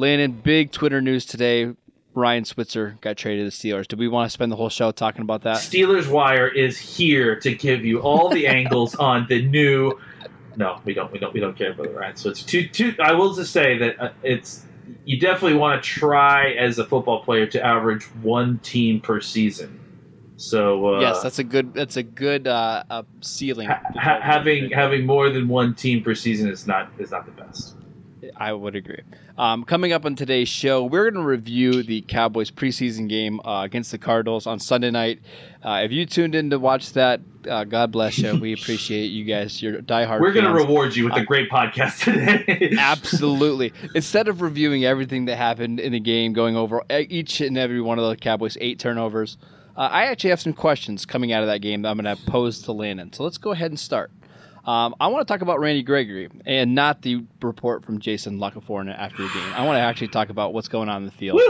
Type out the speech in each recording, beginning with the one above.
Landon, big Twitter news today. Ryan Switzer got traded to the Steelers. Do we want to spend the whole show talking about that? Steelers Wire is here to give you all the angles on the new. No, we don't. We don't. We don't care about Ryan Switzer. Two, two. I will just say that uh, it's you definitely want to try as a football player to average one team per season. So uh, yes, that's a good. That's a good uh, uh, ceiling. ha- having having more than one team per season is not is not the best. I would agree. Um, coming up on today's show, we're going to review the Cowboys preseason game uh, against the Cardinals on Sunday night. Uh, if you tuned in to watch that, uh, God bless you. We appreciate you guys. You're diehard. We're going to reward you with a great podcast today. Absolutely. Instead of reviewing everything that happened in the game, going over each and every one of the Cowboys' eight turnovers, uh, I actually have some questions coming out of that game that I'm going to pose to Landon. So let's go ahead and start. Um, I want to talk about Randy Gregory and not the report from Jason La Canfora after the game. I want to actually talk about what's going on in the field.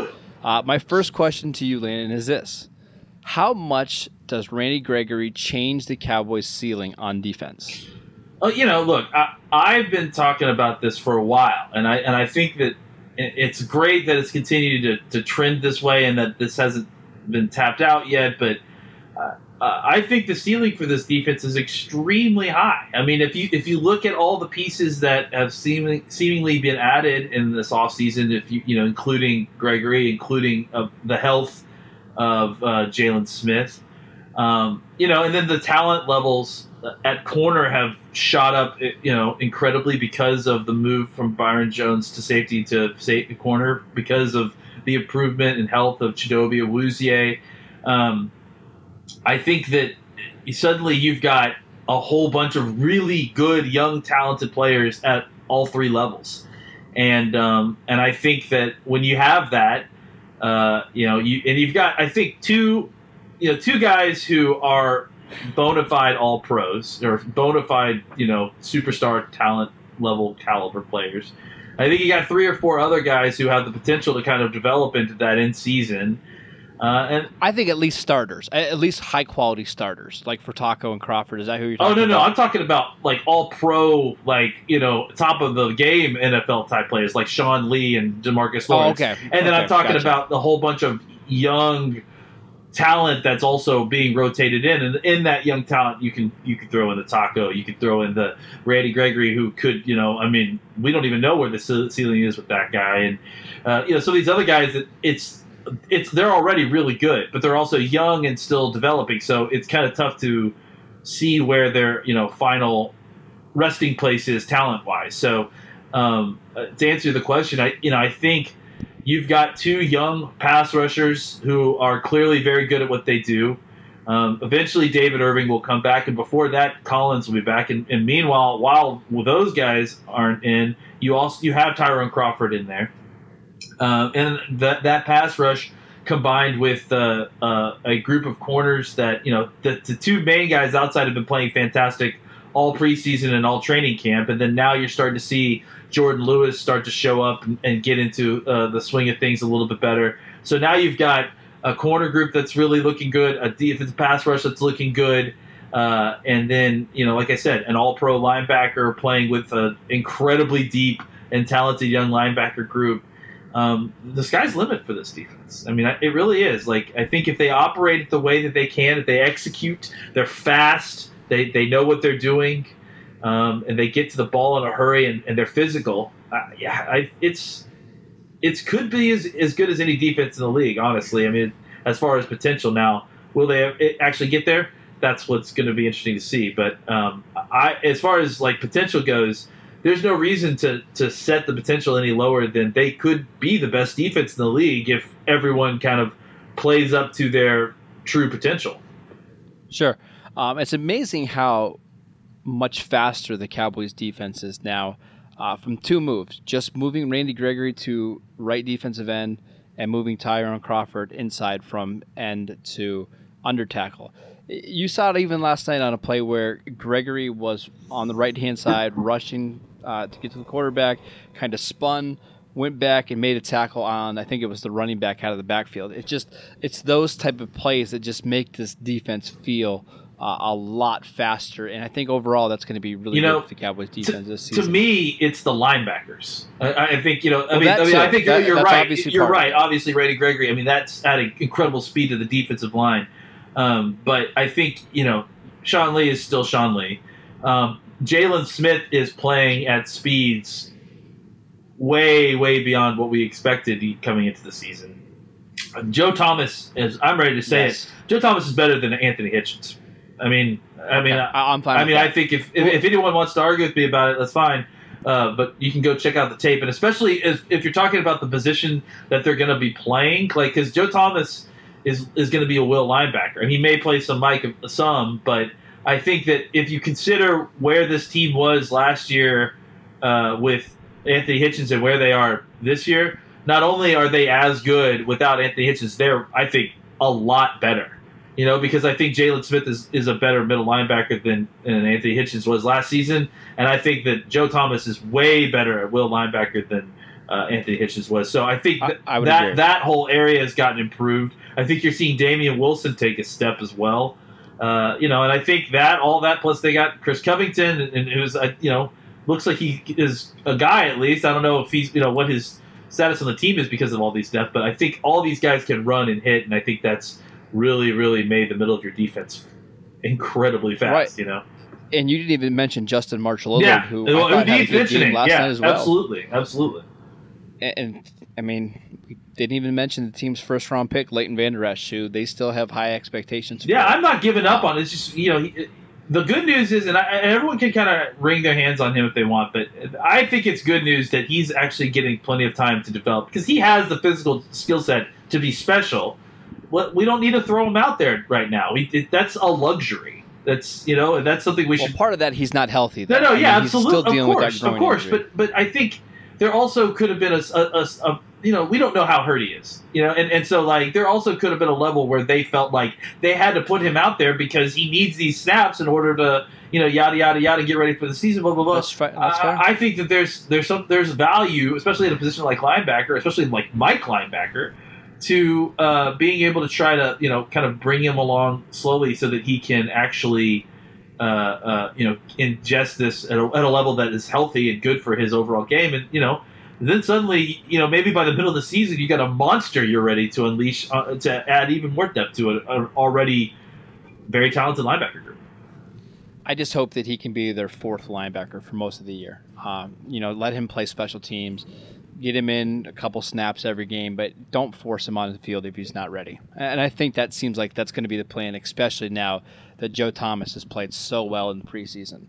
Uh, my first question to you, Landon, is this: How much does Randy Gregory change the Cowboys' ceiling on defense? Uh, you know, look, I, I've been talking about this for a while, and I and I think that it's great that it's continued to, to trend this way, and that this hasn't been tapped out yet. But uh, I think the ceiling for this defense is extremely high. I mean, if you if you look at all the pieces that have seeming, seemingly been added in this offseason, if you you know, including Gregory, including uh, the health of uh, Jaylon Smith, um, you know, and then the talent levels at corner have shot up, you know, incredibly because of the move from Byron Jones to safety to safety corner because of the improvement in health of Chidobe Awuzie. Um, I think that suddenly you've got a whole bunch of really good, young, talented players at all three levels, and um, and I think that when you have that, uh, you know, you and you've got I think two, you know, two guys who are bona fide all pros or bona fide, you know, superstar talent level caliber players. I think you got three or four other guys who have the potential to kind of develop into that in season. Uh, and I think at least starters, at least high quality starters, like for Taco and Crawford. Is that who you're talking about? oh no no. I'm talking about like all pro, like you know, top of the game NFL type players like Sean Lee and Demarcus Oh, Lawrence. okay. And then Okay, I'm talking gotcha. about the whole bunch of young talent that's also being rotated in, and in that young talent, you can you can throw in the Taco, you can throw in the Randy Gregory, who could, you know, I mean, we don't even know where the ceiling is with that guy, and uh, you know, so these other guys, that it's it's they're already really good, but they're also young and still developing, so it's kind of tough to see where their you know final resting place is talent wise. So um, uh, to answer the question, I you know I think you've got two young pass rushers who are clearly very good at what they do. Um, eventually, David Irving will come back, and before that, Collins will be back. And, and meanwhile, while those guys aren't in, you also you have Tyrone Crawford in there, um, and that that pass rush combined with uh, uh, a group of corners that you know the, the two main guys outside have been playing fantastic all preseason and all training camp, and then now you're starting to see Jourdan Lewis start to show up and, and get into uh, the swing of things a little bit better. So now you've got a corner group that's really looking good, a defensive pass rush that's looking good, uh, and then you know, like I said, an All-Pro linebacker playing with an incredibly deep and talented young linebacker group. Um, the sky's limit for this defense. I mean, it really is. Like, I think if they operate the way that they can, if they execute, they're fast, they, they know what they're doing, um, and they get to the ball in a hurry and, and they're physical. Uh, yeah, I, it's it could be as, as good as any defense in the league. Honestly, I mean, as far as potential now, will they actually get there? That's what's going to be interesting to see. But um, I, as far as like potential goes, there's no reason to to set the potential any lower than they could be the best defense in the league if everyone kind of plays up to their true potential. Sure, um, it's amazing how much faster the Cowboys' defense is now. Uh, from two moves, just moving Randy Gregory to right defensive end and moving Tyrone Crawford inside from end to under tackle. You saw it even last night on a play where Gregory was on the right hand side rushing uh, to get to the quarterback, kind of spun, went back and made a tackle on I think it was the running back out of the backfield. It's just it's those type of plays that just make this defense feel uh, a lot faster, and I think overall that's going to be really You know, good for the Cowboys defense to, this to me, it's the linebackers. I, I think you know. I well, mean, I, mean I, think that, you're right. obviously You're right. Obviously, Randy Gregory. I mean, that's adding incredible speed to the defensive line. Um, but I think you know, Sean Lee is still Sean Lee. Um, Jaylon Smith is playing at speeds way, way beyond what we expected coming into the season. Joe Thomas is. I'm ready to say Yes. it. Joe Thomas is better than Anthony Hitchens. I mean, I mean, Okay, I, I'm fine. I mean, that. I think if, if, if anyone wants to argue with me about it, that's fine. Uh, but you can go check out the tape, and especially if, if you're talking about the position that they're going to be playing, like because Joe Thomas is is going to be a will linebacker, and he may play some Mike some, but I think that if you consider where this team was last year uh, with Anthony Hitchens and where they are this year, not only are they as good without Anthony Hitchens, they're I think a lot better. You know, because I think Jaylon Smith is, is a better middle linebacker than, than Anthony Hitchens was last season, and I think that Joe Thomas is way better at will linebacker than uh, Anthony Hitchens was. So I think I- that I that, agree. that whole area has gotten improved. I think you're seeing Damien Wilson take a step as well. Uh, you know, and I think that all that plus they got Chris Covington, and, and it was uh, you know looks like he is a guy at least. I don't know if he's you know what his status on the team is because of all these depth, but I think all these guys can run and hit, and I think that's really really made the middle of your defense incredibly fast. Right. You know, and you didn't even mention Justin March Lillard, yeah, who Well, I thought had a good game last yeah, night as well. absolutely, absolutely. And, I mean, we didn't even mention the team's first round pick, Leighton Vander Esch, who they still have high expectations. Yeah. I'm not giving up on it. It's just you know, he, the good news is, and, I, everyone can kind of wring their hands on him if they want, but I think it's good news that he's actually getting plenty of time to develop because he has the physical skill set to be special. What we don't need to throw him out there right now. We, it, that's a luxury. That's you know, that's something we Well, should part of that he's not healthy. Though. no, no, I mean, yeah, he's absolutely, Still dealing of with course, that of course. injury. But but I think there also could have been a, a, a, a- you know we don't know how hurt he is, you know, and, and so like there also could have been a level where they felt like they had to put him out there because he needs these snaps in order to you know yada yada yada get ready for the season, blah blah blah. That's fi- that's fair. I, I think that there's there's some there's value, especially in a position like linebacker, especially like Mike linebacker, to uh, being able to try to you know kind of bring him along slowly so that he can actually uh, uh, you know ingest this at a, at a level that is healthy and good for his overall game, and you know. Then suddenly, you know, maybe by the middle of the season, you got a monster you're ready to unleash uh, to add even more depth to an an already very talented linebacker group. I just hope that he can be their fourth linebacker for most of the year. Um, you know, let him play special teams, get him in a couple snaps every game, but don't force him on the field if he's not ready. And I think that seems like that's going to be the plan, especially now that Joe Thomas has played so well in the preseason.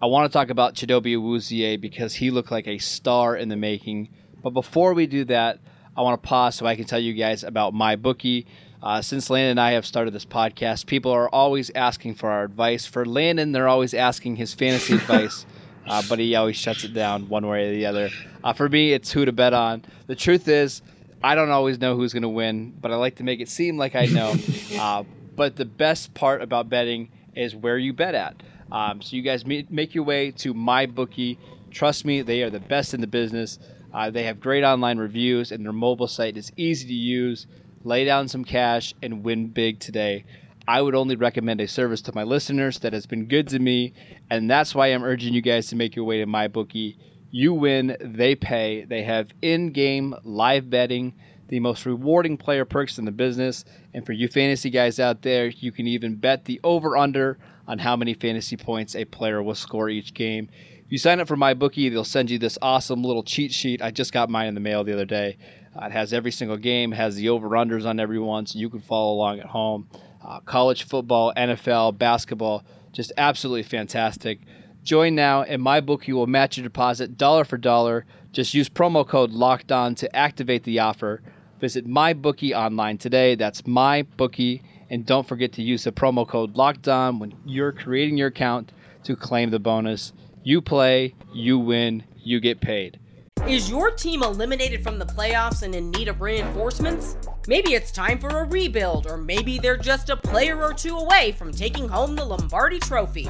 I want to talk about Chidobe Awuzie because he looked like a star in the making. But before we do that, I want to pause so I can tell you guys about my bookie. Uh, since Landon and I have started this podcast, people are always asking for our advice. For Landon, they're always asking his fantasy advice, uh, but he always shuts it down one way or the other. Uh, for me, it's who to bet on. The truth is, I don't always know who's going to win, but I like to make it seem like I know. but the best part about betting is where you bet at. Um, so you guys make your way to my bookie. Trust me, they are the best in the business. Uh, they have great online reviews, and their mobile site is easy to use. Lay down some cash and win big today. I would only recommend a service to my listeners that has been good to me, and that's why I'm urging you guys to make your way to my bookie. You win, they pay. They have in-game live betting, the most rewarding player perks in the business, and for you fantasy guys out there, you can even bet the over/under on how many fantasy points a player will score each game. If you sign up for MyBookie, they'll send you this awesome little cheat sheet. I just got mine in the mail the other day. Uh, it has every single game, has the over unders on everyone, so you can follow along at home. Uh, college football, NFL, basketball, just absolutely fantastic. Join now, and MyBookie will match your deposit dollar for dollar. Just use promo code Locked On to activate the offer. Visit MyBookie online today. That's MyBookie, and don't forget to use the promo code Locked On when you're creating your account to claim the bonus. You play, you win, you get paid. Is your team eliminated from the playoffs and in need of reinforcements? Maybe it's time for a rebuild, or maybe they're just a player or two away from taking home the Lombardi Trophy.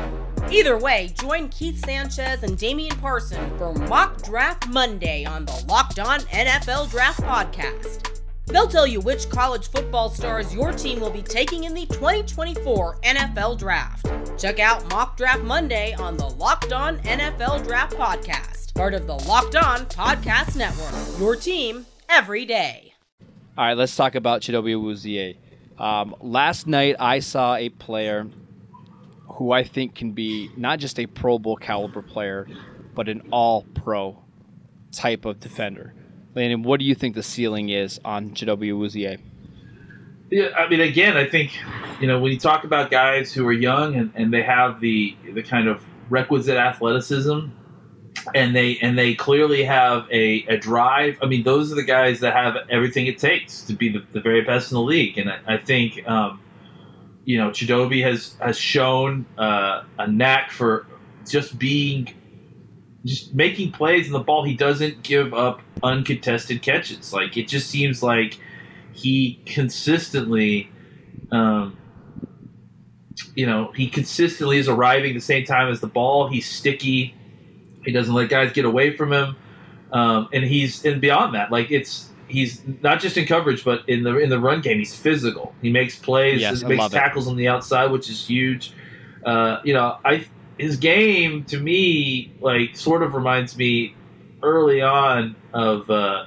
Either way, join Keith Sanchez and Damian Parson for Mock Draft Monday on the Locked On NFL Draft Podcast. They'll tell you which college football stars your team will be taking in the 2024 NFL Draft. Check out Mock Draft Monday on the Locked On NFL Draft Podcast, part of the Locked On Podcast Network. Your team every day. All right, let's talk about Chidobe Awuzie. Um, last night, I saw a player who I think can be not just a Pro Bowl caliber player, but an all pro type of defender. Landon, what do you think the ceiling is on Chidobe Awuzie? Yeah, I mean, again, I think you know when you talk about guys who are young and, and they have the the kind of requisite athleticism, and they and they clearly have a, a drive. I mean, those are the guys that have everything it takes to be the, the very best in the league. And I, I think um, you know Chidobe has has shown uh, a knack for just being just making plays in the ball. He doesn't give up uncontested catches. Like it just seems like he consistently, um, you know, he consistently is arriving the same time as the ball. He's sticky. He doesn't let guys get away from him, um, and he's and beyond that, like it's he's not just in coverage, but in the in the run game, he's physical. He makes plays, Yes, he makes love it. tackles on the outside, which is huge. Uh, you know, I his game to me like sort of reminds me early on of uh,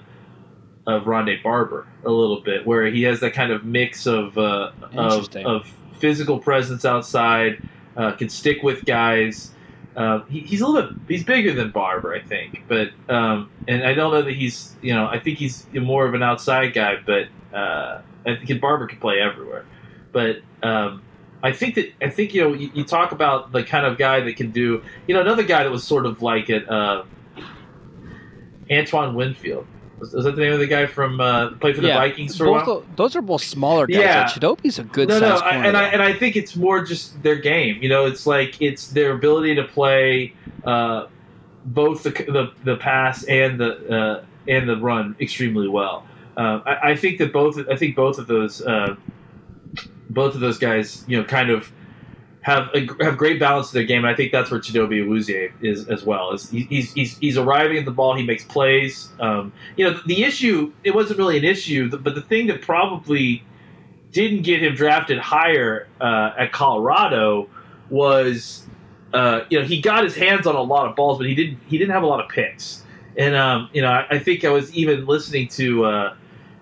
of Rondé Barber a little bit, where he has that kind of mix of uh, of, of physical presence outside, uh, can stick with guys. Uh, he, he's a little bit he's bigger than Barber, I think, but um, and I don't know that he's you know I think he's more of an outside guy, but uh, I think Barber can play everywhere. But um, I think that I think you know you, you talk about the kind of guy that can do you know another guy that was sort of like it uh, Antoine Winfield was, was that the name of the guy from uh, played for the Vikings for a while? those are both smaller guys. Yeah. Like, Chidobe's a good no, size no, I, and I and I think it's more just their game. You know, it's like it's their ability to play uh, both the, the the pass and the uh, and the run extremely well. Uh, I, I think that both I think both of those uh, both of those guys, you know, kind of have a, have great balance to their game, and I think that's where Chidobe Awuzie is as well. Is he- he's, he's he's arriving at the ball, he makes plays. Um, you know, the issue it wasn't really an issue, but the thing that probably didn't get him drafted higher uh, at Colorado was, uh, you know, he got his hands on a lot of balls, but he didn't he didn't have a lot of picks. And um, you know, I, I think I was even listening to uh,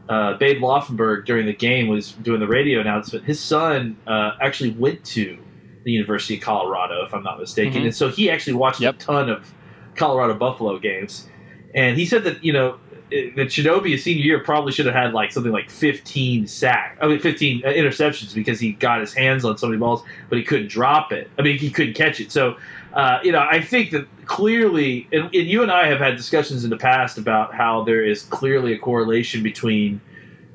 uh, Babe Laufenberg during the game was doing the radio announcement. His son uh, actually went to the University of Colorado, if I'm not mistaken, Mhm. and so he actually watched Yep. a ton of Colorado Buffalo games. And he said that you know that Chidobe his senior year probably should have had like something like 15 sack, I mean 15 uh, interceptions because he got his hands on so many balls, but he couldn't drop it. I mean he couldn't catch it. So uh, you know I think that clearly, and, and you and I have had discussions in the past about how there is clearly a correlation between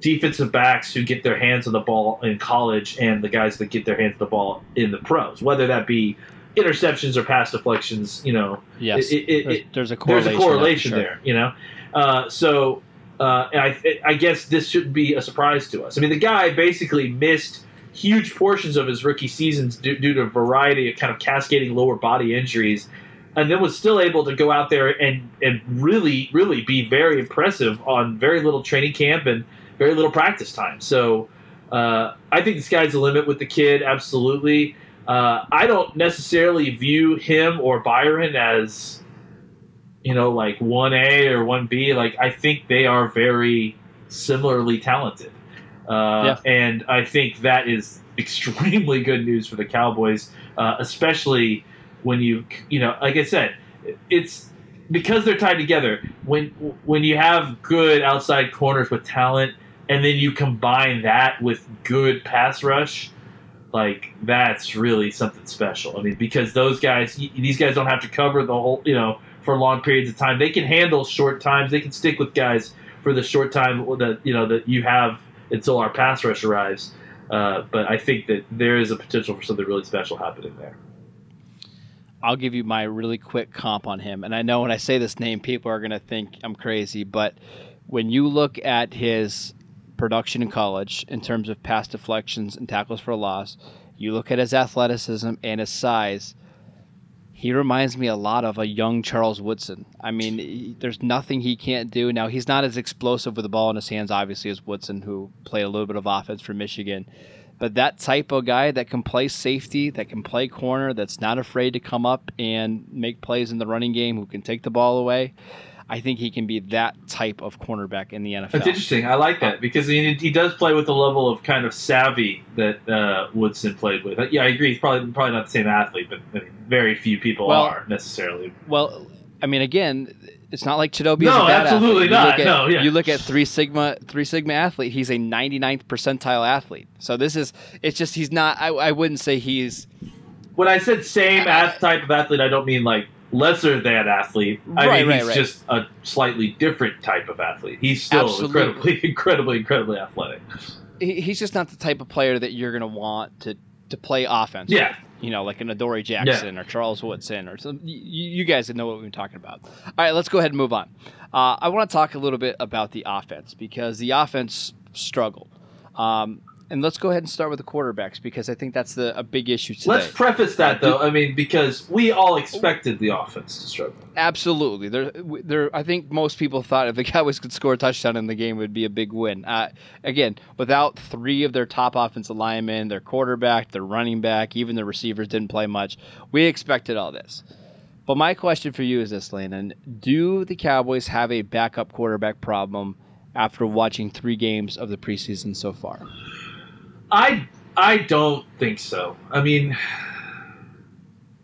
defensive backs who get their hands on the ball in college and the guys that get their hands on the ball in the pros, whether that be interceptions or pass deflections. You know, yes, it- it- there's, it- there's a correlation. there's a correlation there. sure. there, you know. Uh, so uh, I, I guess this shouldn't be a surprise to us. I mean, the guy basically missed huge portions of his rookie seasons due, due to a variety of kind of cascading lower body injuries, and then was still able to go out there and and really really be very impressive on very little training camp and very little practice time. So. Uh, I think the sky's the limit with the kid, absolutely. Uh, I don't necessarily view him or Byron as, you know, like 1A or 1B. Like, I think they are very similarly talented. Uh, And I think that is extremely good news for the Cowboys, uh, especially when you, you know, like I said, it's because they're tied together. When when you have good outside corners with talent, and then you combine that with good pass rush, like that's really something special. I mean, because those guys, these guys don't have to cover the whole, you know, for long periods of time. They can handle short times. They can stick with guys for the short time that you know that you have until our pass rush arrives. Uh, but I think that there is a potential for something really special happening there. I'll give you my really quick comp on him. And I know when I say this name, people are going to think I'm crazy, but when you look at his production in college in terms of pass deflections and tackles for loss, you look at his athleticism and his size, he reminds me a lot of a young Charles Woodson. I mean, he, there's nothing he can't do. Now, he's not as explosive with the ball in his hands, obviously, as Woodson, who played a little bit of offense for Michigan. But that type of guy that can play safety, that can play corner, that's not afraid to come up and make plays in the running game, who can take the ball away. I think he can be that type of cornerback in the NFL. That's interesting. I like that because he, he does play with the level of kind of savvy that uh, Woodson played with. Yeah, I agree. He's probably probably not the same athlete, but I mean, very few people well, are necessarily. Well, I mean, again, it's not like Chidobe. No, is a bad absolutely athlete. not. You no, yeah. You look at three sigma, three sigma athlete. He's a 99th percentile athlete. So this is. It's just he's not. I, I wouldn't say he's. When I said same uh, type of athlete, I don't mean like lesser than athlete. I right, mean right, he's right. just a slightly different type of athlete. He's still Absolutely. incredibly, incredibly, incredibly athletic. He, he's just not the type of player that you're going to want to to play offense. Yeah. with. You know, like an Adoree Jackson or Charles Woodson or some. You, you guys know what we're talking about. All right, let's go ahead and move on. Uh, I want to talk a little bit about the offense because the offense struggled. Um, and let's go ahead and start with the quarterbacks because I think that's the a big issue today. Let's preface that though. I mean, because we all expected the offense to struggle. Absolutely. There, there. I think most people thought if the Cowboys could score a touchdown in the game, it would be a big win. Uh, again, without three of their top offensive linemen, their quarterback, their running back, even the receivers didn't play much. We expected all this. But my question for you is this, Landon: Do the Cowboys have a backup quarterback problem after watching three games of the preseason so far? I I don't think so. I mean,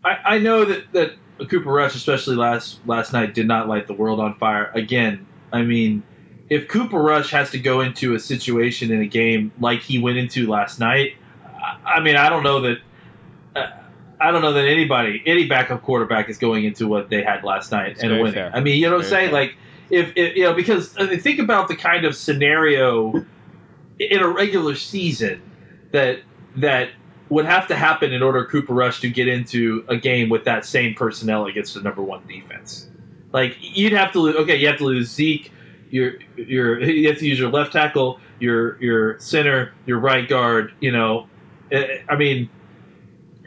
I I know that that Cooper Rush, especially last last night, did not light the world on fire. Again, I mean, if Cooper Rush has to go into a situation in a game like he went into last night, I, I mean, I don't know that. Uh, I don't know that anybody, any backup quarterback, is going into what they had last night It's and winning. fair. I mean, you know what I'm saying? fair. Like, if, if you know, because I mean, think about the kind of scenario in a regular season that that would have to happen in order Cooper Rush to get into a game with that same personnel against the number one defense. Like you'd have to lose. Okay, you have to lose Zeke. Your your you have to use your left tackle, your your center, your right guard. You know, Eh, I mean,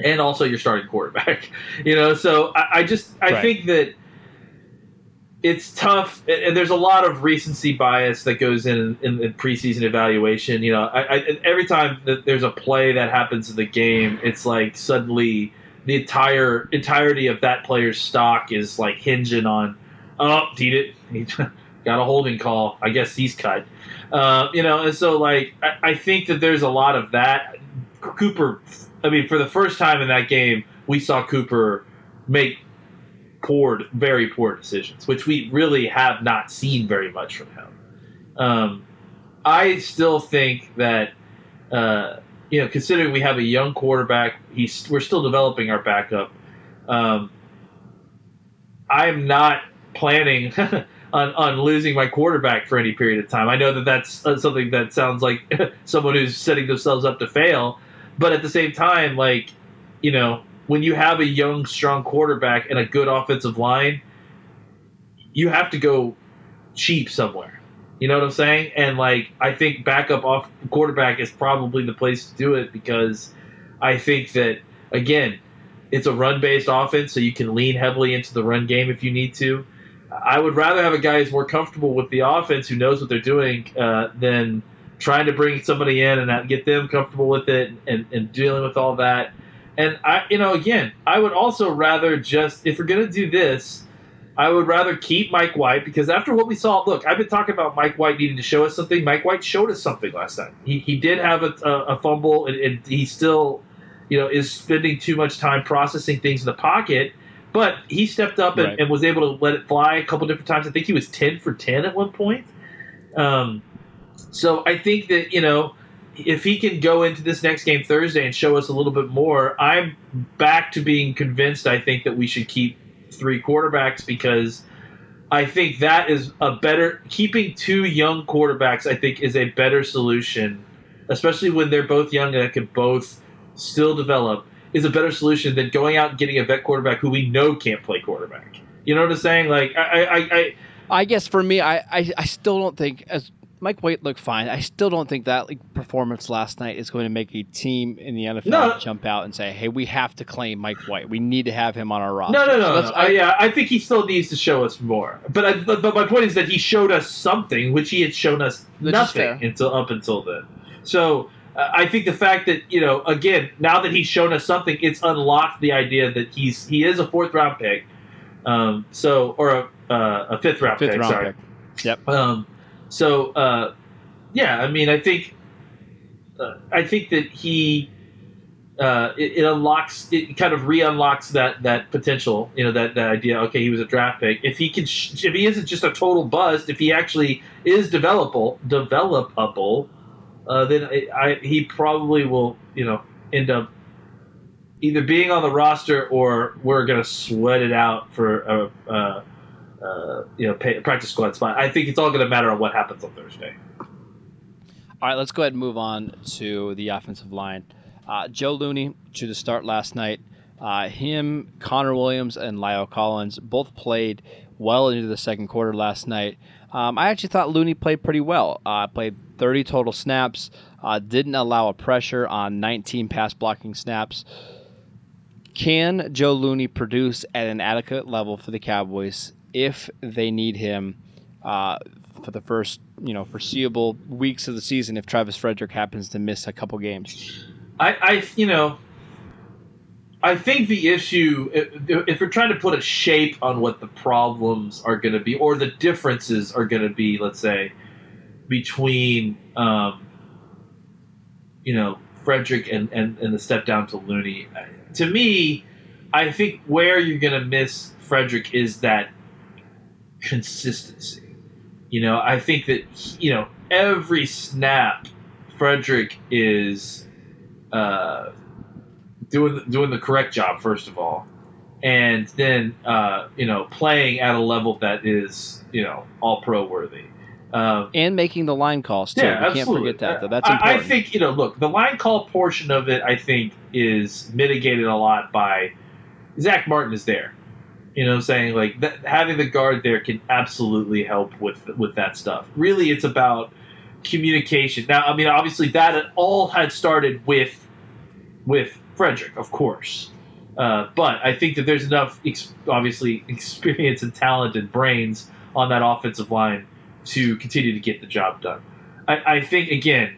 and also your starting quarterback. You know, so I, I just I Right. think that it's tough, and there's a lot of recency bias that goes in in the preseason evaluation. You know, I, I, every time that there's a play that happens in the game, it's like suddenly the entire entirety of that player's stock is like hinging on, oh, it? He got a holding call. I guess he's cut. Uh, you know, and so like I, I think that there's a lot of that. Cooper, I mean, for the first time in that game, we saw Cooper make poor, very poor decisions, which we really have not seen very much from him. Um, I still think that, uh, you know, considering we have a young quarterback, he's we're still developing our backup. Um, I am not planning on, on losing my quarterback for any period of time. I know that that's uh, something that sounds like someone who's setting themselves up to fail, but at the same time, like, you know, when you have a young, strong quarterback and a good offensive line, you have to go cheap somewhere. You know what I'm saying? And like, I think backup off quarterback is probably the place to do it because I think that again, it's a run based offense, so you can lean heavily into the run game if you need to. I would rather have a guy who's more comfortable with the offense, who knows what they're doing, uh, than trying to bring somebody in and get them comfortable with it and, and dealing with all that. And I, you know, again, I would also rather just if we're gonna do this, I would rather keep Mike White because after what we saw, look, I've been talking about Mike White needing to show us something. Mike White showed us something last night. He, he did have a, a, a fumble, and, and he still, you know, is spending too much time processing things in the pocket. but he stepped up and, Right. and was able to let it fly a couple different times. I think he was ten for ten at one point. Um, so I think that you know if he can go into this next game Thursday and show us a little bit more, I'm back to being convinced. I think that we should keep three quarterbacks because I think that is a better keeping two young quarterbacks. I think is a better solution, especially when they're both young and can both still develop. Is a better solution than going out and getting a vet quarterback who we know can't play quarterback. You know what I'm saying? Like I, I, I, I guess for me, I, I, I still don't think as Mike White looked fine. I still don't think that like, performance last night is going to make a team in the NFL No. jump out and say, "Hey, we have to claim Mike White. We need to have him on our roster." No, no, no. let's- no. I, yeah, I think he still needs to show us more. But, I, but my point is that he showed us something, which he had shown us nothing until up until then. So uh, I think the fact that you know, again, now that he's shown us something, it's unlocked the idea that he's he is a fourth round pick. Um, so or a uh, a fifth round fifth pick. round sorry. pick. Yep. Um, so uh, yeah, I mean, I think uh, I think that he uh, it, it unlocks it kind of re-unlocks that that potential. You know that that idea. Okay, he was a draft pick. If he can, sh- if he isn't just a total bust, if he actually is developable, developable, uh, then I, I, he probably will. You know, end up either being on the roster or we're to sweat it out for a. Uh, uh, you know, pay, practice squad spot. I think it's all going to matter on what happens on Thursday. All right, let's go ahead and move on to the offensive line. Uh, Joe Looney to the start last night. Uh, him, Connor Williams, and La'el Collins both played well into the second quarter last night. Um, I actually thought Looney played pretty well. Uh, played 30 total snaps, uh, didn't allow a pressure on 19 pass blocking snaps. Can Joe Looney produce at an adequate level for the Cowboys if they need him uh, for the first, you know, foreseeable weeks of the season if Travis Frederick happens to miss a couple games? I, I, you know, I think the issue, if, we're trying to put a shape on what the problems are going to be, or the differences are going to be, let's say, between, um, you know, Frederick and, and, and the step down to Looney, to me, I think where you're going to miss Frederick is that consistency. You know, I think that, you know, every snap, Frederick is uh, doing doing the correct job first of all, and then uh, you know playing at a level that is you know all pro worthy. Um, And making the line calls, too. yeah, we can't forget that, though. That's I, important. I think you know. Look, the line call portion of it, I think, is mitigated a lot by Zack Martin is there. You know, what I'm saying like that, having the guard there can absolutely help with with that stuff. Really, it's about communication. Now, I mean, obviously, that all had started with with Frederick, of course. Uh, but I think that there's enough, ex- obviously, experience and talent and brains on that offensive line to continue to get the job done. I, I think again,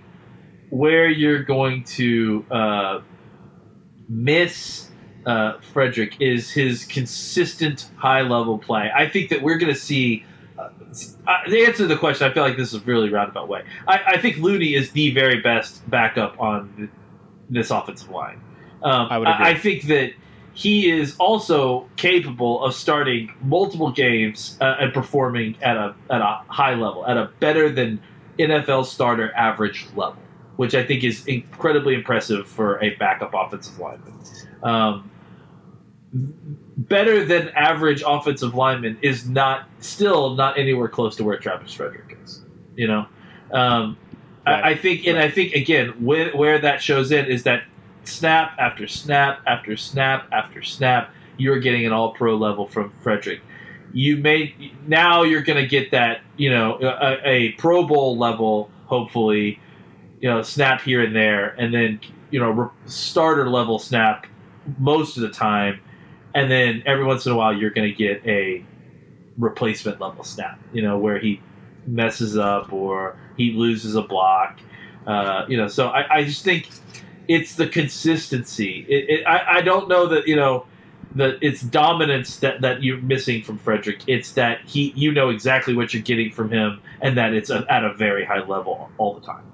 where you're going to uh, miss uh, Frederick is his consistent high level play. I think that we're going to see. Uh, uh, the answer to the question, I feel like this is a really roundabout way. I, I think Looney is the very best backup on this offensive line. Um, I would agree. I, I think that he is also capable of starting multiple games uh, and performing at a at a high level, at a better than NFL starter average level, which I think is incredibly impressive for a backup offensive lineman. Um, better than average offensive lineman is not still not anywhere close to where Travis Frederick is. You know, um, Right. I, I think, and I think again, where, where that shows in is that snap after snap after snap after snap, you're getting an All Pro level from Frederick. You may now you're going to get that you know a, a Pro Bowl level, hopefully, you know snap here and there, and then you know re- starter level snap most of the time, and then every once in a while you're going to get a replacement level snap. You know where he messes up or he loses a block. Uh, you know, so I, I just think it's the consistency. It, it, I, I don't know that you know that it's dominance that, that you're missing from Frederick. It's that he you know exactly what you're getting from him, and that it's a, at a very high level all the time.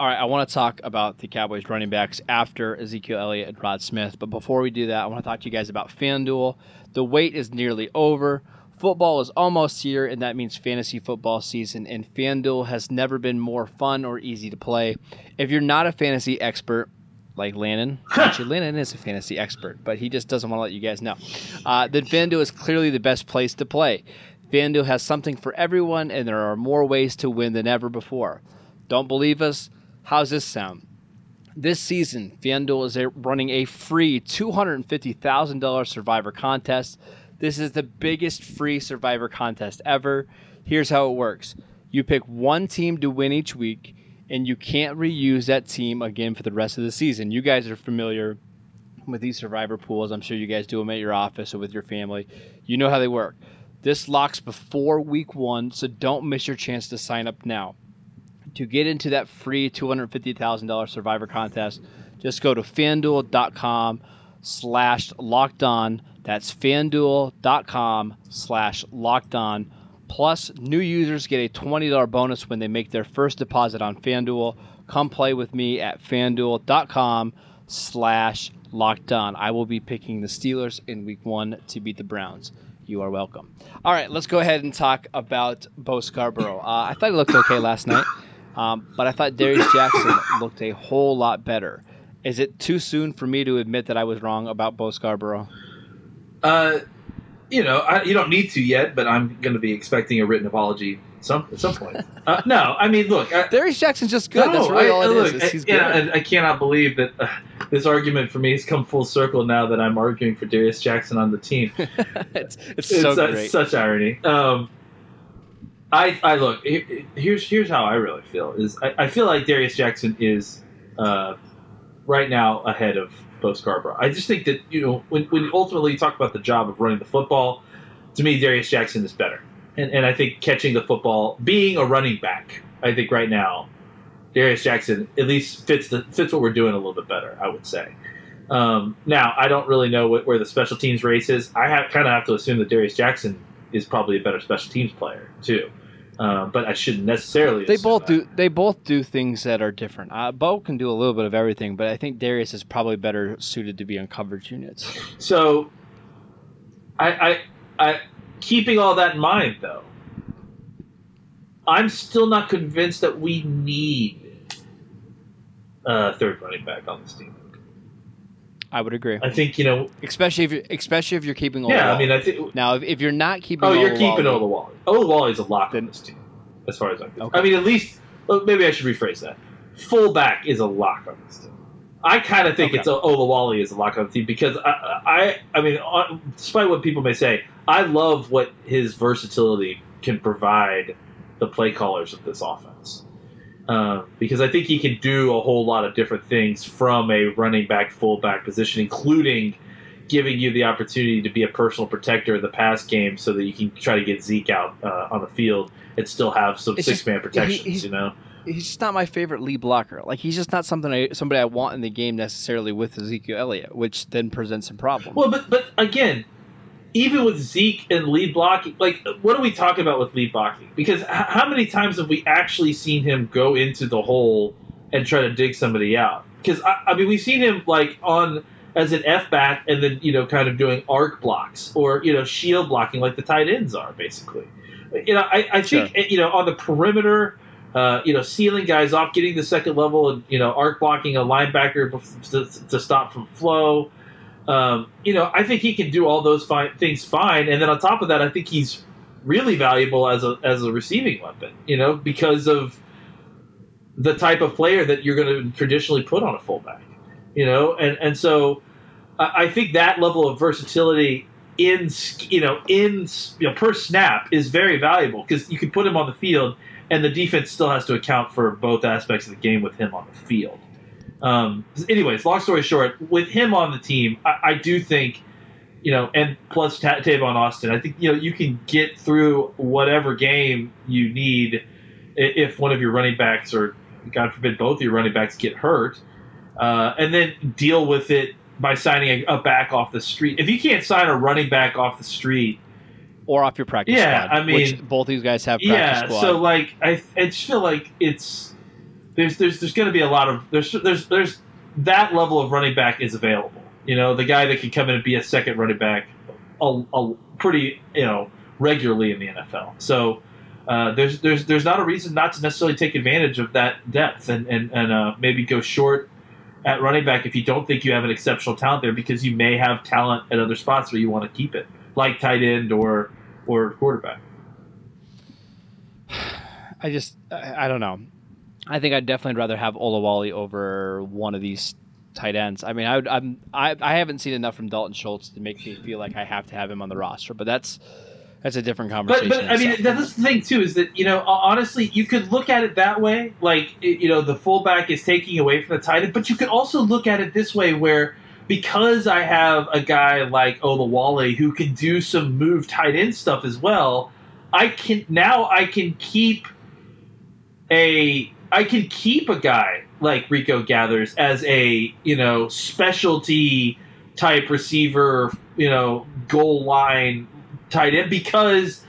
All right, I want to talk about the Cowboys running backs after Ezekiel Elliott and Rod Smith. But before we do that, I want to talk to you guys about FanDuel. The wait is nearly over. Football is almost here, and that means fantasy football season. And FanDuel has never been more fun or easy to play. If you're not a fantasy expert, like Landon. actually, Landon is a fantasy expert, but he just doesn't want to let you guys know, uh, then FanDuel is clearly the best place to play. FanDuel has something for everyone, and there are more ways to win than ever before. Don't believe us? How's this sound? This season, FanDuel is a, running a free $250,000 Survivor contest. This is the biggest free Survivor contest ever. Here's how it works you pick one team to win each week, and you can't reuse that team again for the rest of the season. You guys are familiar with these Survivor pools. I'm sure you guys do them at your office or with your family. You know how they work. This locks before week one, so don't miss your chance to sign up now to get into that free $250,000 Survivor contest, just go to fanduel.com slash locked on. That's fanduel.com slash locked on. Plus, new users get a $20 bonus when they make their first deposit on FanDuel. Come play with me at fanduel.com slash locked on. I will be picking the Steelers in week one to beat the Browns. You are welcome. All right, let's go ahead and talk about Bo Scarborough. Uh, I thought he looked okay last night. Um, but I thought Darius Jackson looked a whole lot better. Is it too soon for me to admit that I was wrong about Bo Scarborough? Uh, you know, I, you don't need to yet, but I'm going to be expecting a written apology some at some point. uh, no, I mean, look, I, Darius Jackson's just good. No, That's really I, all it look, is. is. Yeah, good. and I cannot believe that uh, this argument for me has come full circle now that I'm arguing for Darius Jackson on the team. it's, it's so it's, uh, great. such irony. Um, I, I look here's here's how I really feel is I, I feel like Darius Jackson is uh, right now ahead of Bo Scarborough. I just think that you know when when ultimately you talk about the job of running the football, to me Darius Jackson is better, and and I think catching the football, being a running back, I think right now Darius Jackson at least fits the fits what we're doing a little bit better. I would say. Um, now I don't really know what, where the special teams race is. I kind of have to assume that Darius Jackson is probably a better special teams player too. Uh, but I shouldn't necessarily. they both that. do. They both do things that are different. Uh, Bo can do a little bit of everything, but I think Darius is probably better suited to be on coverage units. So, I, I, I, keeping all that in mind, though, I'm still not convinced that we need a third running back on this team. I would agree, I think you know. especially if you're, especially if you're keeping. Yeah, Olawale. I mean, I think. now if, if you're not keeping, Oh, you're keeping Olawale- Olawale. Olawale's a lock Then- on this team, as far as I'm concerned. Okay. I mean, at least well, maybe I should rephrase that. Fullback is a lock on this team. I kind of think Okay. it's Olawale is a lock on the team because I, I, I mean, on, despite what people may say, I love what his versatility can provide the play callers of this offense. Um, because I think he can do a whole lot of different things from a running back, fullback position, including giving you the opportunity to be a personal protector in the pass game, so that you can try to get Zeke out uh, on the field and still have some six man protections. he's- you know, he's just not my favorite lead blocker. Like he's just not something I, somebody I want in the game necessarily with Ezekiel Elliott, which then presents some problems. well, but but again, even with Zeke and lead blocking, like what are we talking about with lead blocking? Because h- how many times have we actually seen him go into the hole and try to dig somebody out? Because I, I mean, we've seen him like on as an F back and then you know kind of doing arc blocks or you know shield blocking like the tight ends are basically. You know, I, I think Sure. you know on the perimeter. Uh, you know, sealing guys off, getting the second level, and you know, arc blocking a linebacker to, to stop from flow. Um, you know, I think he can do all those fine, things fine, and then on top of that, I think he's really valuable as a as a receiving weapon. You know, because of the type of player that you're going to traditionally put on a fullback. You know, and and so I, think that level of versatility in you know in you know per snap is very valuable because you can put him on the field, and the defense still has to account for both aspects of the game with him on the field. Um, anyways, long story short, with him on the team, I, I do think, you know, and plus Ta- Tavon Austin, I think you know you can get through whatever game you need if one of your running backs or God forbid both of your running backs get hurt, uh, and then deal with it by signing a, a back off the street. If you can't sign a running back off the street, or off your practice Yeah, squad. I mean- which both these guys have practice yeah. squad. So like, I I just feel like it's there's there's there's going to be a lot of there's there's there's that level of running back is available. You know, the guy that can come in and be a second running back, a, a pretty you know regularly in the NFL. So. Uh, there's there's there's not a reason not to necessarily take advantage of that depth and and, and uh, maybe go short at running back if you don't think you have an exceptional talent there because you may have talent at other spots where you want to keep it, like tight end or or quarterback. I just I, I don't know. I think I'd definitely rather have Olawale over one of these tight ends. I mean, I would, I'm I, I haven't seen enough from Dalton Schultz to make me feel like I have to have him on the roster, but that's that's a different conversation. But, but I mean, that's the thing too is that you know honestly you could look at it that way, like you know the fullback is taking away from the tight end, but you could also look at it this way where because I have a guy like Olawale who can do some move tight end stuff as well, I can now I can keep a I can keep a guy like Rico Gathers as a you know specialty type receiver, you know goal line tight end because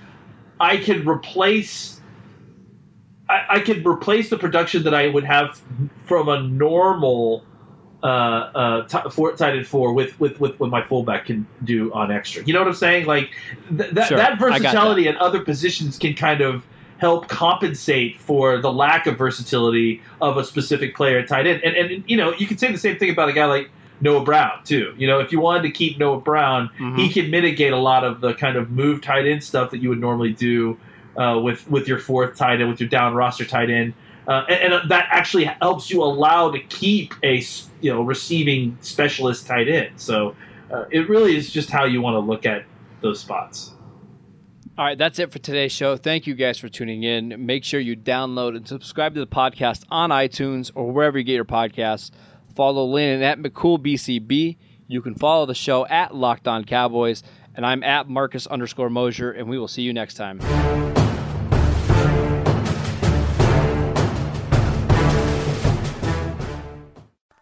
I can replace I, I can replace the production that I would have from a normal uh, uh, t- for, tight end four with, with, with what my fullback can do on extra. You know what I'm saying? Like th- that Sure, that versatility that. at other positions can kind of help compensate for the lack of versatility of a specific player at tight end. And and you know you can say the same thing about a guy like Noah Brown too. You know, if you wanted to keep Noah Brown, he can mitigate a lot of the kind of move tight end stuff that you would normally do uh, with with your fourth tight end, with your down roster tight end, uh, and, and that actually helps you allow to keep a you know receiving specialist tight end. So uh, it really is just how you want to look at those spots. All right, that's it for today's show. Thank you guys for tuning in. Make sure you download and subscribe to the podcast on iTunes or wherever you get your podcasts. Follow Landon at McCoolBCB. You can follow the show at Locked On Cowboys, and I'm at Marcus underscore Mosher, and we will see you next time.